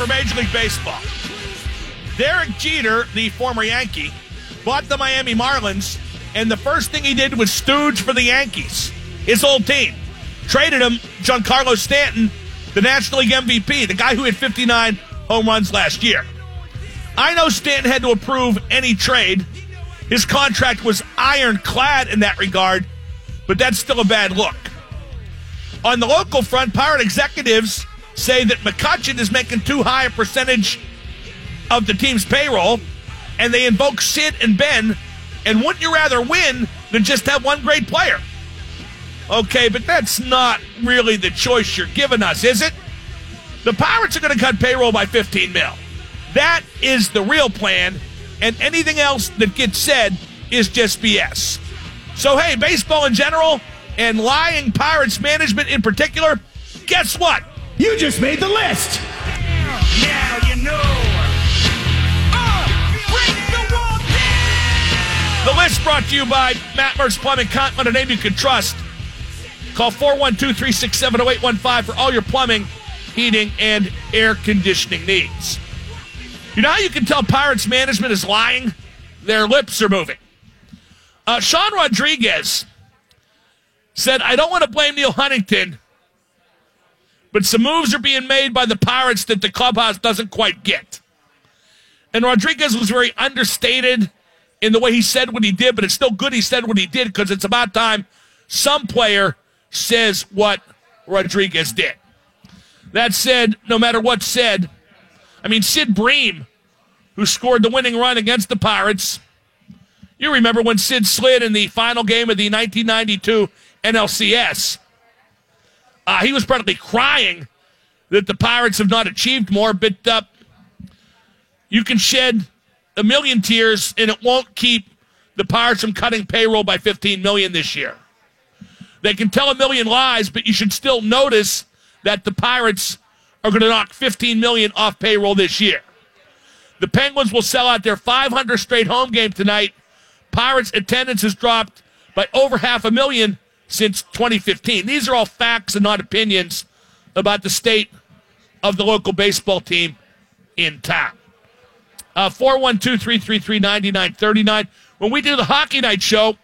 for Major League Baseball. Derek Jeter, the former Yankee, bought the Miami Marlins, and the first thing he did was stooge for the Yankees, his old team. Traded him, Giancarlo Stanton, the National League MVP, the guy who hit 59 home runs last year. I know Stanton had to approve any trade. His contract was ironclad in that regard, but that's still a bad look. On the local front, Pirate executives say that McCutchen is making too high a percentage of the team's payroll, and they invoke Sid and Ben. And wouldn't you rather win than just have one great player? Okay, but that's not really the choice you're giving us, is it? The Pirates are going to cut payroll by 15 mil. That is the real plan, and anything else that gets said is just BS. So, hey, baseball in general and lying Pirates management in particular, guess what? You just made the list. Now you know. Uh, the wall down. The list brought to you by Matt Mertz Plumbing, Continent, a name you can trust. Call 412 367 0815 for all your plumbing, heating, and air conditioning needs. You know how you can tell Pirates management is lying? Their lips are moving. Uh, Sean Rodriguez said, I don't want to blame Neal Huntington, but some moves are being made by the Pirates that the clubhouse doesn't quite get. And Rodriguez was very understated in the way he said what he did, but it's still good he said what he did because it's about time some player says what Rodriguez did. That said, no matter what said, I mean, Sid Bream, who scored the winning run against the Pirates, you remember when Sid slid in the final game of the 1992 NLCS. Uh, he was probably crying that the Pirates have not achieved more, but uh, you can shed a million tears and it won't keep the Pirates from cutting payroll by 15 million this year. They can tell a million lies, but you should still notice that the Pirates are going to knock 15 million off payroll this year. The Penguins will sell out their 500 straight home game tonight. Pirates attendance has dropped by over half a million since 2015. These are all facts and not opinions about the state of the local baseball team in town. Uh, 412 333 9939. When we do the Hockey Night Show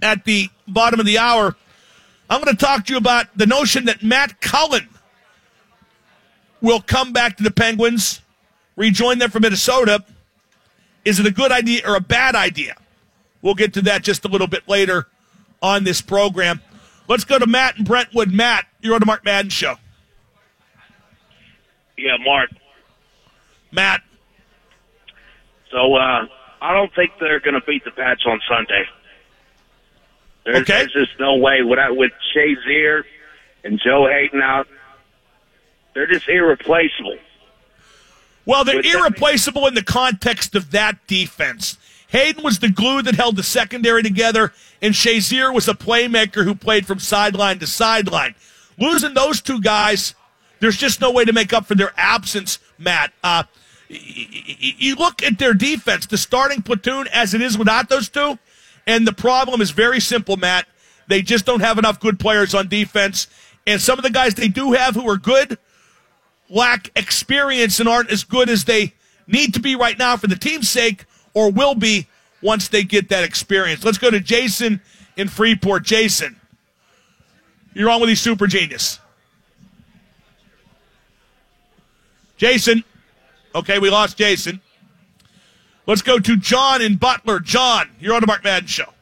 at the bottom of the hour, I'm going to talk to you about the notion that Matt Cullen will come back to the Penguins, rejoin them from Minnesota. Is it a good idea or a bad idea? We'll get to that just a little bit later on this program. Let's go to Matt and Brentwood. Matt, you're on the Mark Madden Show. Yeah, Mark. Matt, So uh, I don't think they're going to beat the Pats on Sunday. There's, Okay. there's just no way without with Shazier and Joe Haden out. They're just irreplaceable. well, they're With irreplaceable in the context of that defense. Haden was the glue that held the secondary together, and Shazier was a playmaker who played from sideline to sideline. Losing those two guys, there's just no way to make up for their absence, Matt. Uh, you look at their defense, the starting platoon as it is without those two, and the problem is very simple, Matt. They just don't have enough good players on defense, and some of the guys they do have who are good lack experience and aren't as good as they need to be right now for the team's sake or will be once they get that experience. Let's go to Jason in Freeport. Jason, you're on with these super genius. Jason. Okay, we lost Jason. Let's go to John in Butler. John, you're on the Mark Madden Show.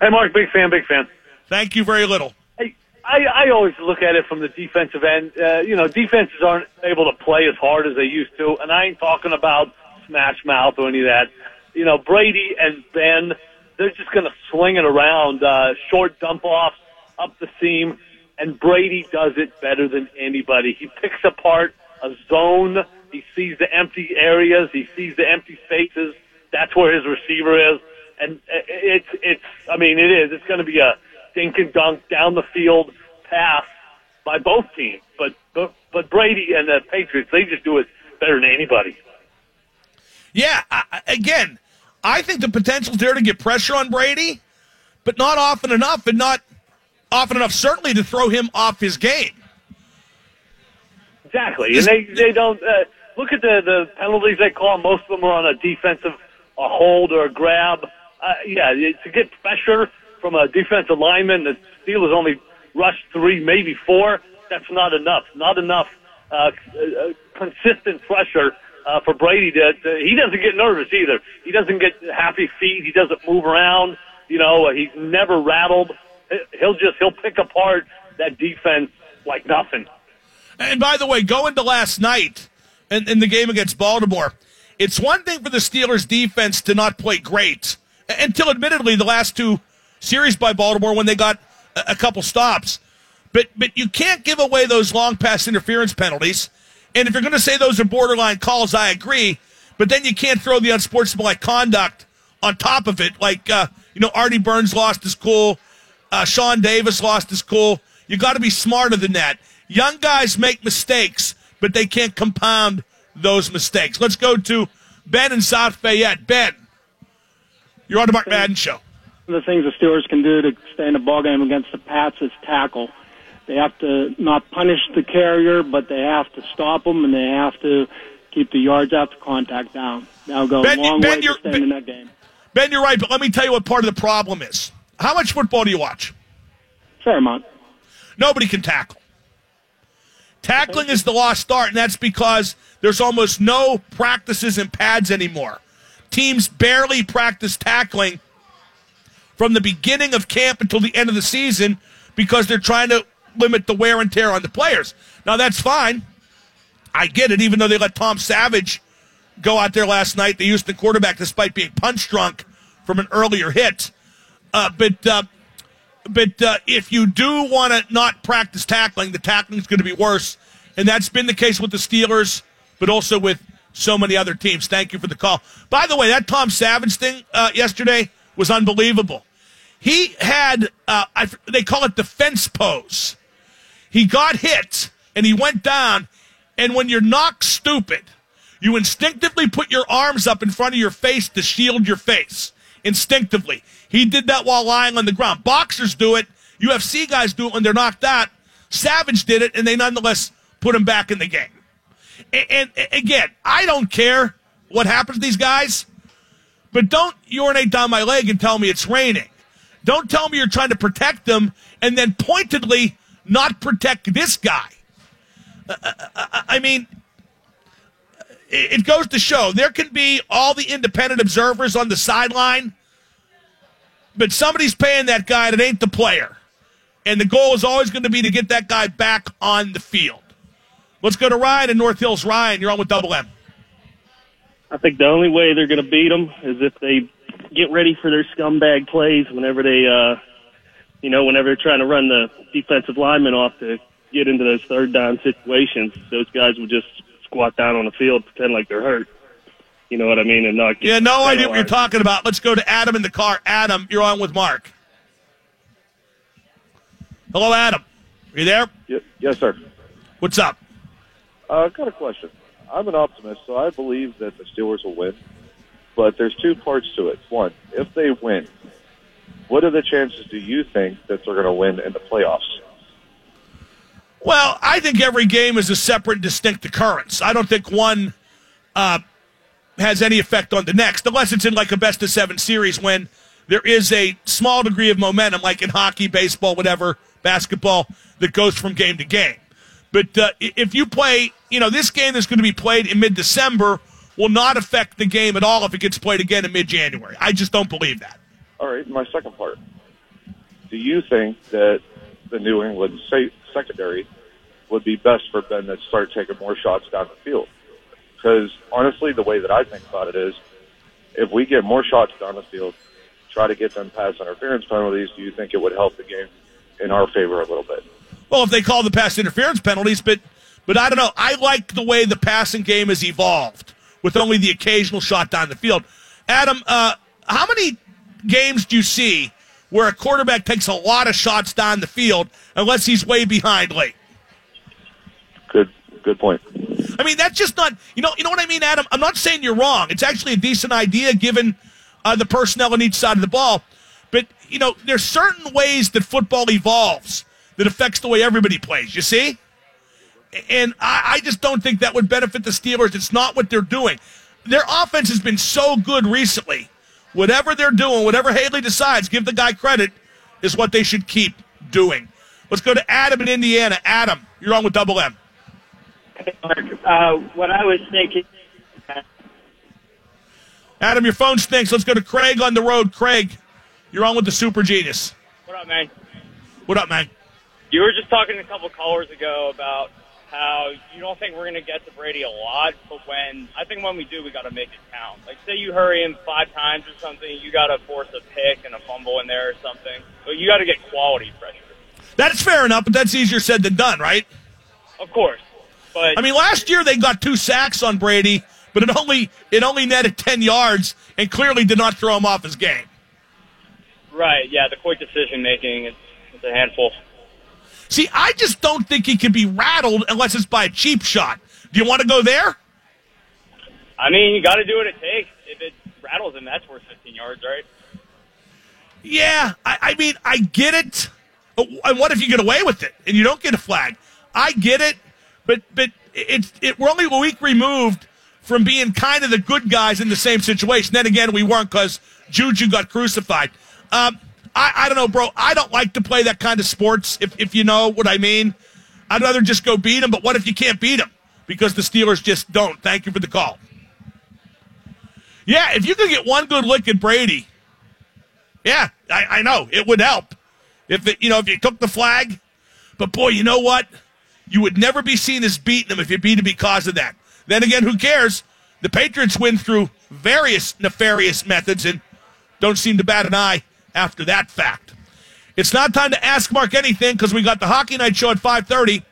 Hey, Mark, big fan, big fan. Thank you very little. Hey, I, I always look at it from the defensive end. Uh, you know, defenses aren't able to play as hard as they used to, and I ain't talking about smash mouth or any of that. You know, Brady and Ben, they're just going to swing it around, uh, short dump offs up the seam, and Brady does it better than anybody. He picks apart a zone. He sees the empty areas. He sees the empty spaces. That's where his receiver is. And uh, it's, it's, I mean, it is. It's going to be a dink and dunk down the field pass by both teams. But, but, but Brady and the Patriots, they just do it better than anybody. Yeah, I, again, I think the potential's there to get pressure on Brady, but not often enough, and not often enough, certainly, to throw him off his game. Exactly, and they they don't uh, look at the the penalties they call. Most of them are on a defensive a hold or a grab. Uh, yeah, to get pressure from a defensive lineman, the Steelers only rushed three, maybe four. That's not enough. Not enough uh, uh, consistent pressure uh, for Brady. He doesn't get nervous either. He doesn't get happy feet. He doesn't move around. You know, uh, he's never rattled. He- He'll just he'll pick apart that defense like nothing. And by the way, going to last night in, in the game against Baltimore, it's one thing for the Steelers defense to not play great until admittedly the last two series by Baltimore when they got a, a couple stops. But but you can't give away those long pass interference penalties. And if you're going to say those are borderline calls, I agree. But then you can't throw the unsportsmanlike conduct on top of it. Like uh, you know, Artie Burns lost his cool. Uh, Sean Davis lost his cool. You got to be smarter than that. Young guys make mistakes, but they can't compound those mistakes. Let's go to Ben in South Fayette. Ben, you're on the Mark Madden show. One of the things the Steelers can do to stay in a ball game against the Pats is tackle. They have to not punish the carrier, but they have to stop them and they have to keep the yards after contact down. That'll go Ben, a long Ben, way you're- to staying in that game. Ben, you're right, but let me tell you what part of the problem is. How much football do you watch? Fair amount. Nobody can tackle. Tackling is the lost art, and that's because there's almost no practices and pads anymore. Teams barely practice tackling from the beginning of camp until the end of the season because they're trying to limit the wear and tear on the players. Now, that's fine. I get it, even though they let Tom Savage go out there last night, the Houston quarterback, despite being punch drunk from an earlier hit. Uh, but uh, but uh, if you do want to not practice tackling, the tackling is going to be worse, and that's been the case with the Steelers, but also with so many other teams. Thank you for the call. By the way, that Tom Savage thing uh, yesterday was unbelievable. He had uh, I, they call it defense pose. He got hit and he went down, and when you're knocked stupid, you instinctively put your arms up in front of your face to shield your face. Instinctively. He did that while lying on the ground. Boxers do it. UFC guys do it when they're knocked out. Savage did it, and they nonetheless put him back in the game. And, and, again, I don't care what happens to these guys, but don't urinate down my leg and tell me it's raining. Don't tell me you're trying to protect them and then pointedly not protect this guy. Uh, I I mean, it it goes to show there can be all the independent observers on the sideline, but somebody's paying that guy that ain't the player. And the goal is always going to be to get that guy back on the field. Let's go to Ryan in North Hills. Ryan, you're on with Double M. I think the only way they're going to beat them is if they get ready for their scumbag plays whenever they, uh, you know, whenever they're trying to run the defensive lineman off to get into those third down situations. Those guys will just squat down on the field, pretend like they're hurt. You know what I mean? And not get Yeah, no idea what you're talking about. Let's go to Adam in the car. Adam, you're on with Mark. Hello, Adam. Are you there? Y- yes, sir. What's up? Uh, I've got a question. I'm an optimist, so I believe that the Steelers will win. But there's two parts to it. One, if they win, what are the chances do you think that they're going to win in the playoffs? Well, I think every game is a separate, distinct occurrence. I don't think one uh, has any effect on the next, unless it's in like a best of seven series when there is a small degree of momentum, like in hockey, baseball, whatever, basketball, that goes from game to game. But uh, if you play, you know, this game that's going to be played in mid December will not affect the game at all if it gets played again in mid January. I just don't believe that. All right, my second part. Do you think that the New England secondary would be best for Ben to start taking more shots down the field? Because honestly, the way that I think about it is, if we get more shots down the field, try to get them pass interference penalties, do you think it would help the game in our favor a little bit? Well, if they call the pass interference penalties, but but I don't know. I like the way the passing game has evolved with only the occasional shot down the field. Adam, uh, how many games do you see where a quarterback takes a lot of shots down the field unless he's way behind late? Good, good point. I mean, that's just not you know you know what I mean, Adam. I'm not saying you're wrong. It's actually a decent idea given uh, the personnel on each side of the ball. But you know, there's certain ways that football evolves that affects the way everybody plays. You see, And I, I just don't think that would benefit the Steelers. It's not what they're doing. Their offense has been so good recently. Whatever they're doing, whatever Haley decides, give the guy credit, is what they should keep doing. Let's go to Adam in Indiana. Adam, you're on with Double M. Uh, what I was thinking. Adam, your phone stinks. Let's go to Craig on the road. Craig, you're on with the Super Genius. What up, man? What up, man? You were just talking a couple callers ago about how you don't think we're going to get to Brady a lot, but when I think when we do, we got to make it count. Like, say you hurry him five times or something, you got to force a pick and a fumble in there or something. But you got to get quality pressure. That's fair enough, but that's easier said than done, right? Of course, but I mean, last year they got two sacks on Brady, but it only it only netted ten yards and clearly did not throw him off his game. right, yeah, the quick decision making is it's a handful. See, I just don't think he can be rattled unless it's by a cheap shot. Do you want to go there? I mean, you got to do what it takes. If it rattles him, that's worth 15 yards, right? Yeah, I, I mean, I get it. And what if you get away with it and you don't get a flag? I get it, but but it's it, we're only a week removed from being kind of the good guys in the same situation. Then again, we weren't because Juju got crucified. Um, I, I don't know, bro. I don't like to play that kind of sports. If if you know what I mean, I'd rather just go beat them. But what if you can't beat them because the Steelers just don't? Thank you for the call. Yeah, if you could get one good look at Brady, yeah, I, I know it would help if it, you know if you took the flag. But boy, you know what? You would never be seen as beating them if you beat him because of that. Then again, who cares? The Patriots win through various nefarious methods and don't seem to bat an eye after that fact. It's not time to ask Mark anything because we got the Hockey Night Show at 5:30.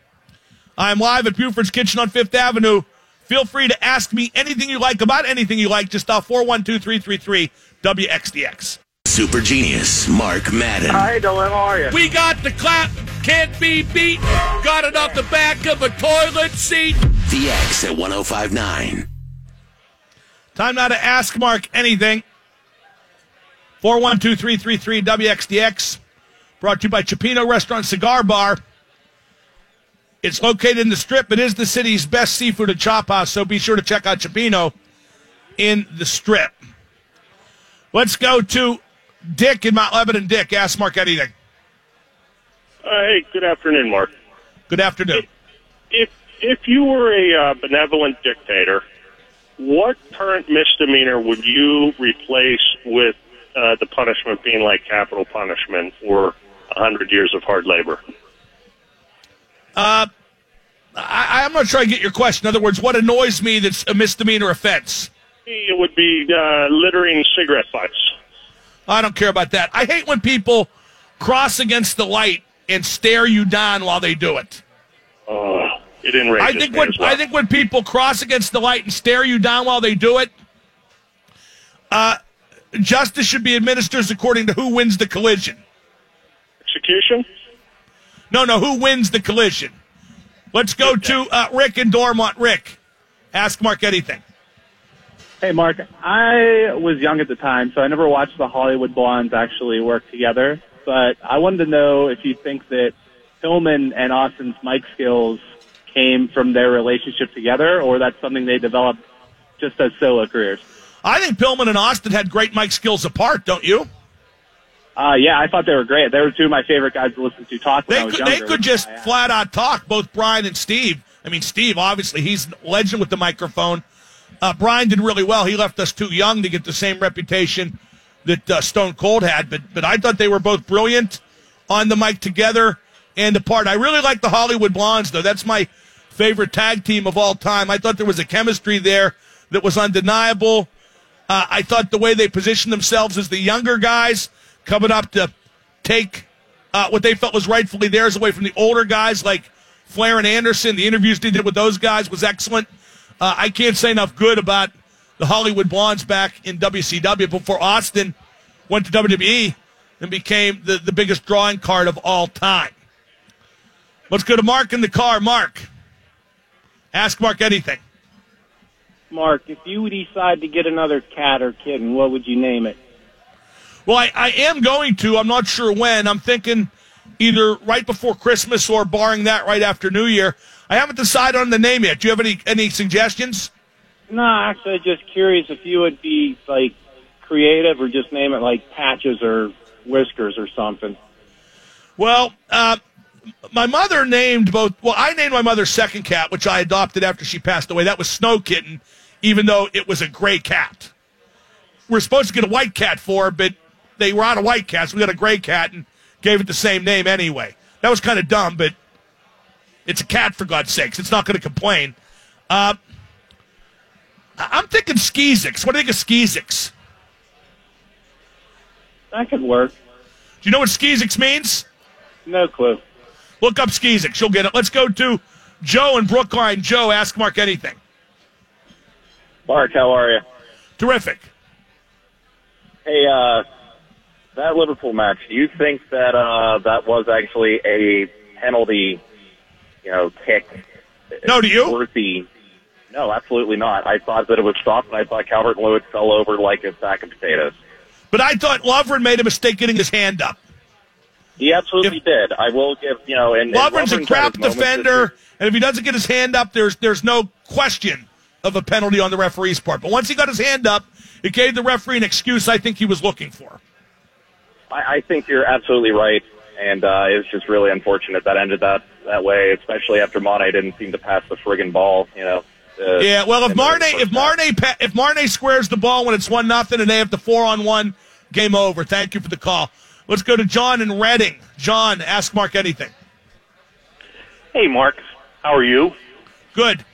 I'm live at Buford's Kitchen on Fifth Avenue. Feel free to ask me anything you like about anything you like. Just dial 412-333 WXDX. Super genius, Mark Madden. Hi, Dylan. How are you? We got the clap, can't be beat. Got it off the back of a toilet seat. The X at 1059. Time now to ask Mark anything. 412-333 WXDX. Brought to you by Cioppino Restaurant Cigar Bar. It's located in the Strip. It is the city's best seafood and chop house, so be sure to check out Cioppino in the Strip. Let's go to Dick in Mount Lebanon. Dick, ask Mark anything. Uh, hey, good afternoon, Mark. Good afternoon. If if you were a uh, benevolent dictator, what current misdemeanor would you replace with uh, the punishment being like capital punishment or a hundred years of hard labor? Uh, I, I'm to try I get your question. In other words, what annoys me that's a misdemeanor offense? It would be uh, littering cigarette butts. I don't care about that. I hate when people cross against the light and stare you down while they do it. Uh, it enrages I think me when well. I think when people cross against the light and stare you down while they do it, uh, justice should be administered according to who wins the collision. Execution? No, no, who wins the collision? Let's go to uh, Rick in Dormont. Rick, ask Mark anything. Hey, Mark. I was young at the time, so I never watched the Hollywood Blondes actually work together. But I wanted to know if you think that Pillman and Austin's mic skills came from their relationship together, or that's something they developed just as solo careers. I think Pillman and Austin had great mic skills apart, don't you? Uh, yeah, I thought they were great. They were two of my favorite guys to listen to talk They could, younger. they could just flat out talk, both Brian and Steve. I mean, Steve, obviously, he's a legend with the microphone. Uh, Brian did really well. He left us too young to get the same reputation that uh, Stone Cold had, but, but I thought they were both brilliant on the mic together and apart. I really like the Hollywood Blondes, though. That's my favorite tag team of all time. I thought there was a chemistry there that was undeniable. Uh, I thought the way they positioned themselves as the younger guys coming up to take uh, what they felt was rightfully theirs away from the older guys like Flair and Anderson. The interviews they did with those guys was excellent. Uh, I can't say enough good about the Hollywood Blondes back in WCW before Austin went to WWE and became the, the biggest drawing card of all time. Let's go to Mark in the car. Mark, ask Mark anything. Mark, if you would decide to get another cat or kitten, what would you name it? Well, I, I am going to. I'm not sure when. I'm thinking either right before Christmas or barring that right after New Year. I haven't decided on the name yet. Do you have any any suggestions? No, actually, just curious if you would be like creative or just name it like Patches or Whiskers or something. Well, uh, my mother named both. Well, I named my mother's second cat, which I adopted after she passed away. That was Snow Kitten, even though it was a gray cat. We're supposed to get a white cat for her, but they were out of white cats. We got a gray cat and gave it the same name anyway. That was kind of dumb, but it's a cat for God's sakes. It's not going to complain. Uh, I'm thinking Skeezix. What do you think of Skeezix? That could work. Do you know what Skeezix means? No clue. Look up Skeezix. You'll get it. Let's go to Joe in Brookline. Joe, ask Mark anything. Mark, how are you? Terrific. Hey, uh, that Liverpool match, do you think that uh, that was actually a penalty, you know, kick? No, do you? Worthy? No, absolutely not. I thought that it was stopped, and I thought Calvert-Lewin fell over like a sack of potatoes. But I thought Lovren made a mistake getting his hand up. He absolutely did. I will give, you know, and, and Lovren's a crap defender, and if he doesn't get his hand up, there's there's no question of a penalty on the referee's part. But once he got his hand up, it gave the referee an excuse I think he was looking for. I, I think you're absolutely right, and uh, it was just really unfortunate that ended that that way, especially after Mane didn't seem to pass the friggin' ball. You know. Uh, Yeah, well, if in the Mane if Mane pa- if Mane squares the ball when it's one nothing and they have the four on one, game over. Thank you for the call. Let's go to John in Reading. John, ask Mark anything. Hey, Mark. How are you? Good.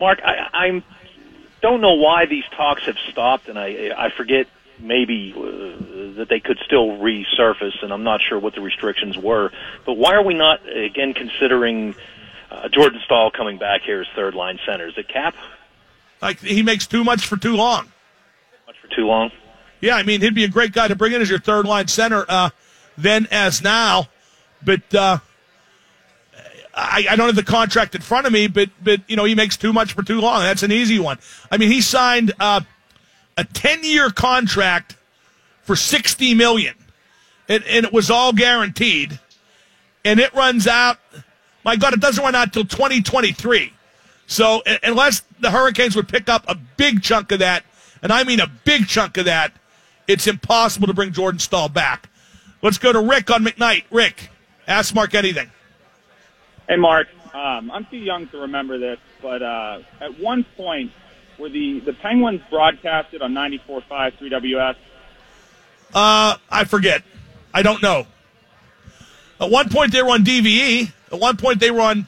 Mark, I, I'm don't know why these talks have stopped, and I I forget maybe uh, that they could still resurface, and I'm not sure what the restrictions were. But why are we not again considering uh, Jordan Staal coming back here as third line center? Is it Cap Like he makes too much for too long. much for too long? Yeah, I mean he'd be a great guy to bring in as your third line center, uh, then as now. But uh, I, I don't have the contract in front of me, but but you know he makes too much for too long. That's an easy one. I mean he signed uh, a ten year contract for sixty million, and, and it was all guaranteed, and it runs out. My God, it doesn't run out till twenty twenty three. So unless the Hurricanes would pick up a big chunk of that, and I mean a big chunk of that, it's impossible to bring Jordan Staal back. Let's go to Rick on McKnight. Rick, ask Mark anything. Hey, Mark. Um, I'm too young to remember this, but uh, at one point, were the, the Penguins broadcasted on 94.5 3WS? Uh, I forget. I don't know. At one point they were on DVE. At one point they were on,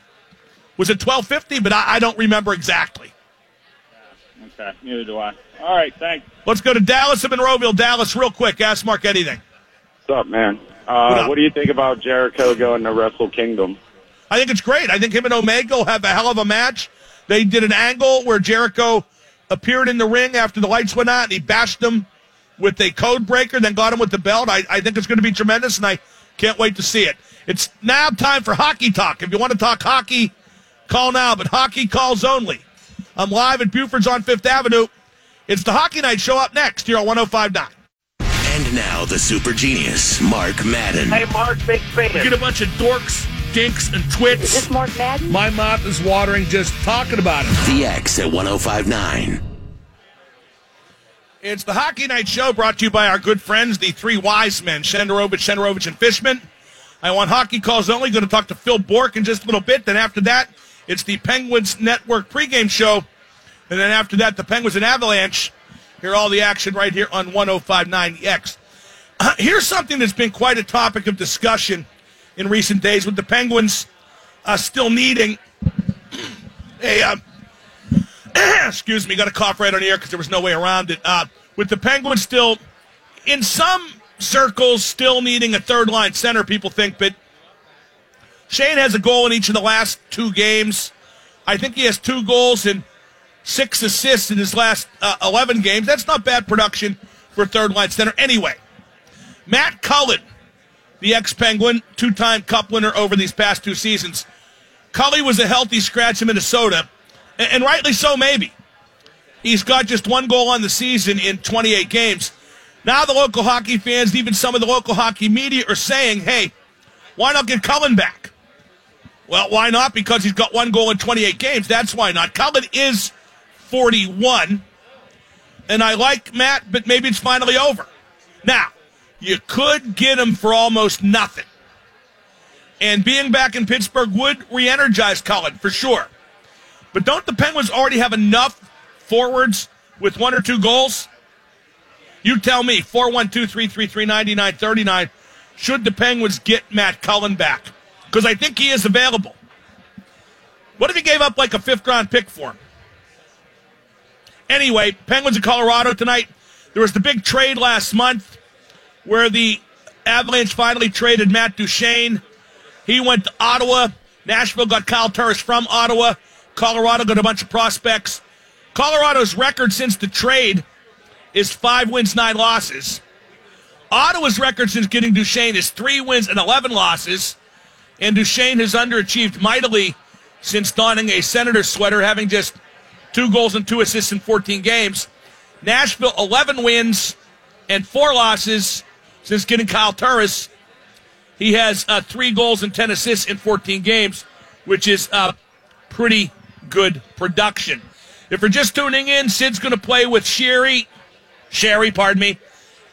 was it 1250? But I, I don't remember exactly. Okay, neither do I. All right, thanks. Let's go to Dallas and Monroeville. Dallas, real quick. Ask Mark anything. What's up, man? What Uh, up? what do you think about Jericho going to Wrestle Kingdom? I think it's great. I think him and Omega will have a hell of a match. They did an angle where Jericho appeared in the ring after the lights went out and he bashed him with a code breaker, then got him with the belt. I, I think it's going to be tremendous, and I can't wait to see it. It's now time for hockey talk. If you want to talk hockey, call now, but hockey calls only. I'm live at Buford's on Fifth Avenue. It's the Hockey Night Show up next here on 1059. And now the super genius, Mark Madden. Hey, Mark, big fan. We get a bunch of dorks, dinks, and twits. Is this Mark Madden? My mouth is watering just talking about it. The X at 1059. It's the Hockey Night Show brought to you by our good friends, the three wise men, Shenderovich, Shenderovich, and Fishman. I want hockey calls only. Going to talk to Phil Bourque in just a little bit. Then after that, it's the Penguins Network pregame show. And then after that, the Penguins and Avalanche. Hear all the action right here on 1059 X. Uh, here's something that's been quite a topic of discussion in recent days with the Penguins uh, still needing a um, excuse me, got a cough right on the air because there was no way around it. Uh, with the Penguins still, in some circles, still needing a third line center, people think, but Sheahan has a goal in each of the last two games. I think he has two goals and six assists in his last uh, 11 games. That's not bad production for third line center. Anyway, Matt Cullen, the ex Penguin, two time cup winner over these past two seasons. Cully was a healthy scratch in Minnesota, and, and rightly so, maybe. He's got just one goal on the season in 28 games. Now the local hockey fans, even some of the local hockey media, are saying, hey, why not get Cullen back? Well, why not? Because he's got one goal in 28 games. That's why not. Cullen is 41. And I like Matt, but maybe it's finally over. Now, you could get him for almost nothing. And being back in Pittsburgh would re energize Cullen for sure. But don't the Penguins already have enough forwards with one or two goals? You tell me, 412 333 9939. Should the Penguins get Matt Cullen back? Because I think he is available. What if he gave up like a fifth round pick for him? Anyway, Penguins in Colorado tonight. There was the big trade last month where the Avalanche finally traded Matt Duchene. He went to Ottawa. Nashville got Kyle Turris from Ottawa. Colorado got a bunch of prospects. Colorado's record since the trade is five wins, nine losses. Ottawa's record since getting Duchene is three wins and 11 losses. And Duchene has underachieved mightily since donning a Senator sweater, having just two goals and two assists in 14 games. Nashville, 11 wins and four losses since getting Kyle Turris. He has uh, three goals and 10 assists in 14 games, which is uh, pretty good production. If you're just tuning in, Sid's going to play with Sheary, Sheary, pardon me,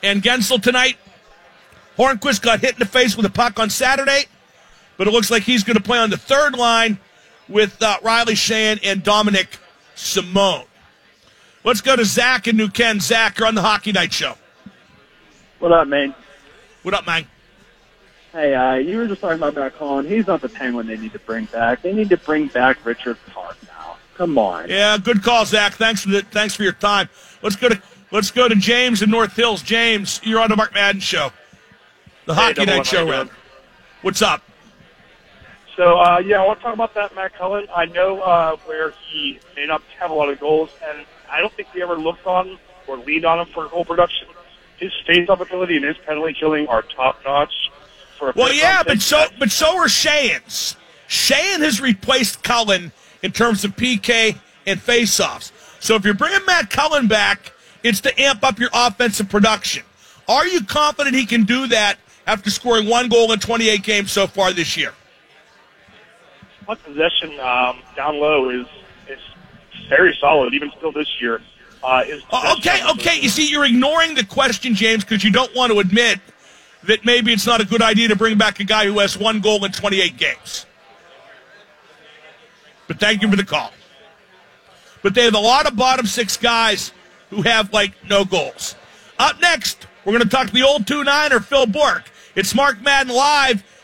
and Guentzel tonight. Hornqvist got hit in the face with a puck on Saturday, but it looks like he's going to play on the third line with uh, Riley Sheahan and Dominik Simon. Let's go to Zach in New Ken. Zach, you're on the Hockey Night Show. What up, man? What up, man? Hey, uh, you were just talking about Matt Cullen. He's not the Penguin they need to bring back. They need to bring back Richard Park now. Come on. Yeah, good call, Zach. Thanks for the, thanks for your time. Let's go to let's go to James in North Hills. James, you're on the Mark Madden Show, the Hey, Hockey Night Show. you Round. What's up? So uh, yeah, I want to talk about that Matt Cullen. I know uh, where he may not have a lot of goals, and I don't think we ever looked on or leaned on him for goal production. His face-off ability and his penalty killing are top notch. For a Well, yeah, but so but so are Sheahan's. Sheahan has replaced Cullen in terms of PK and faceoffs. So if you're bringing Matt Cullen back, it's to amp up your offensive production. Are you confident he can do that after scoring one goal in 28 games so far this year? Puck possession um, down low is is very solid, even still this year. Uh, Oh, okay, okay. You see, you're ignoring the question, James, because you don't want to admit that maybe it's not a good idea to bring back a guy who has one goal in 28 games. But thank you for the call. But they have a lot of bottom six guys who have like no goals. Up next, we're going to talk to the old two niner Phil Bourque. It's Mark Madden live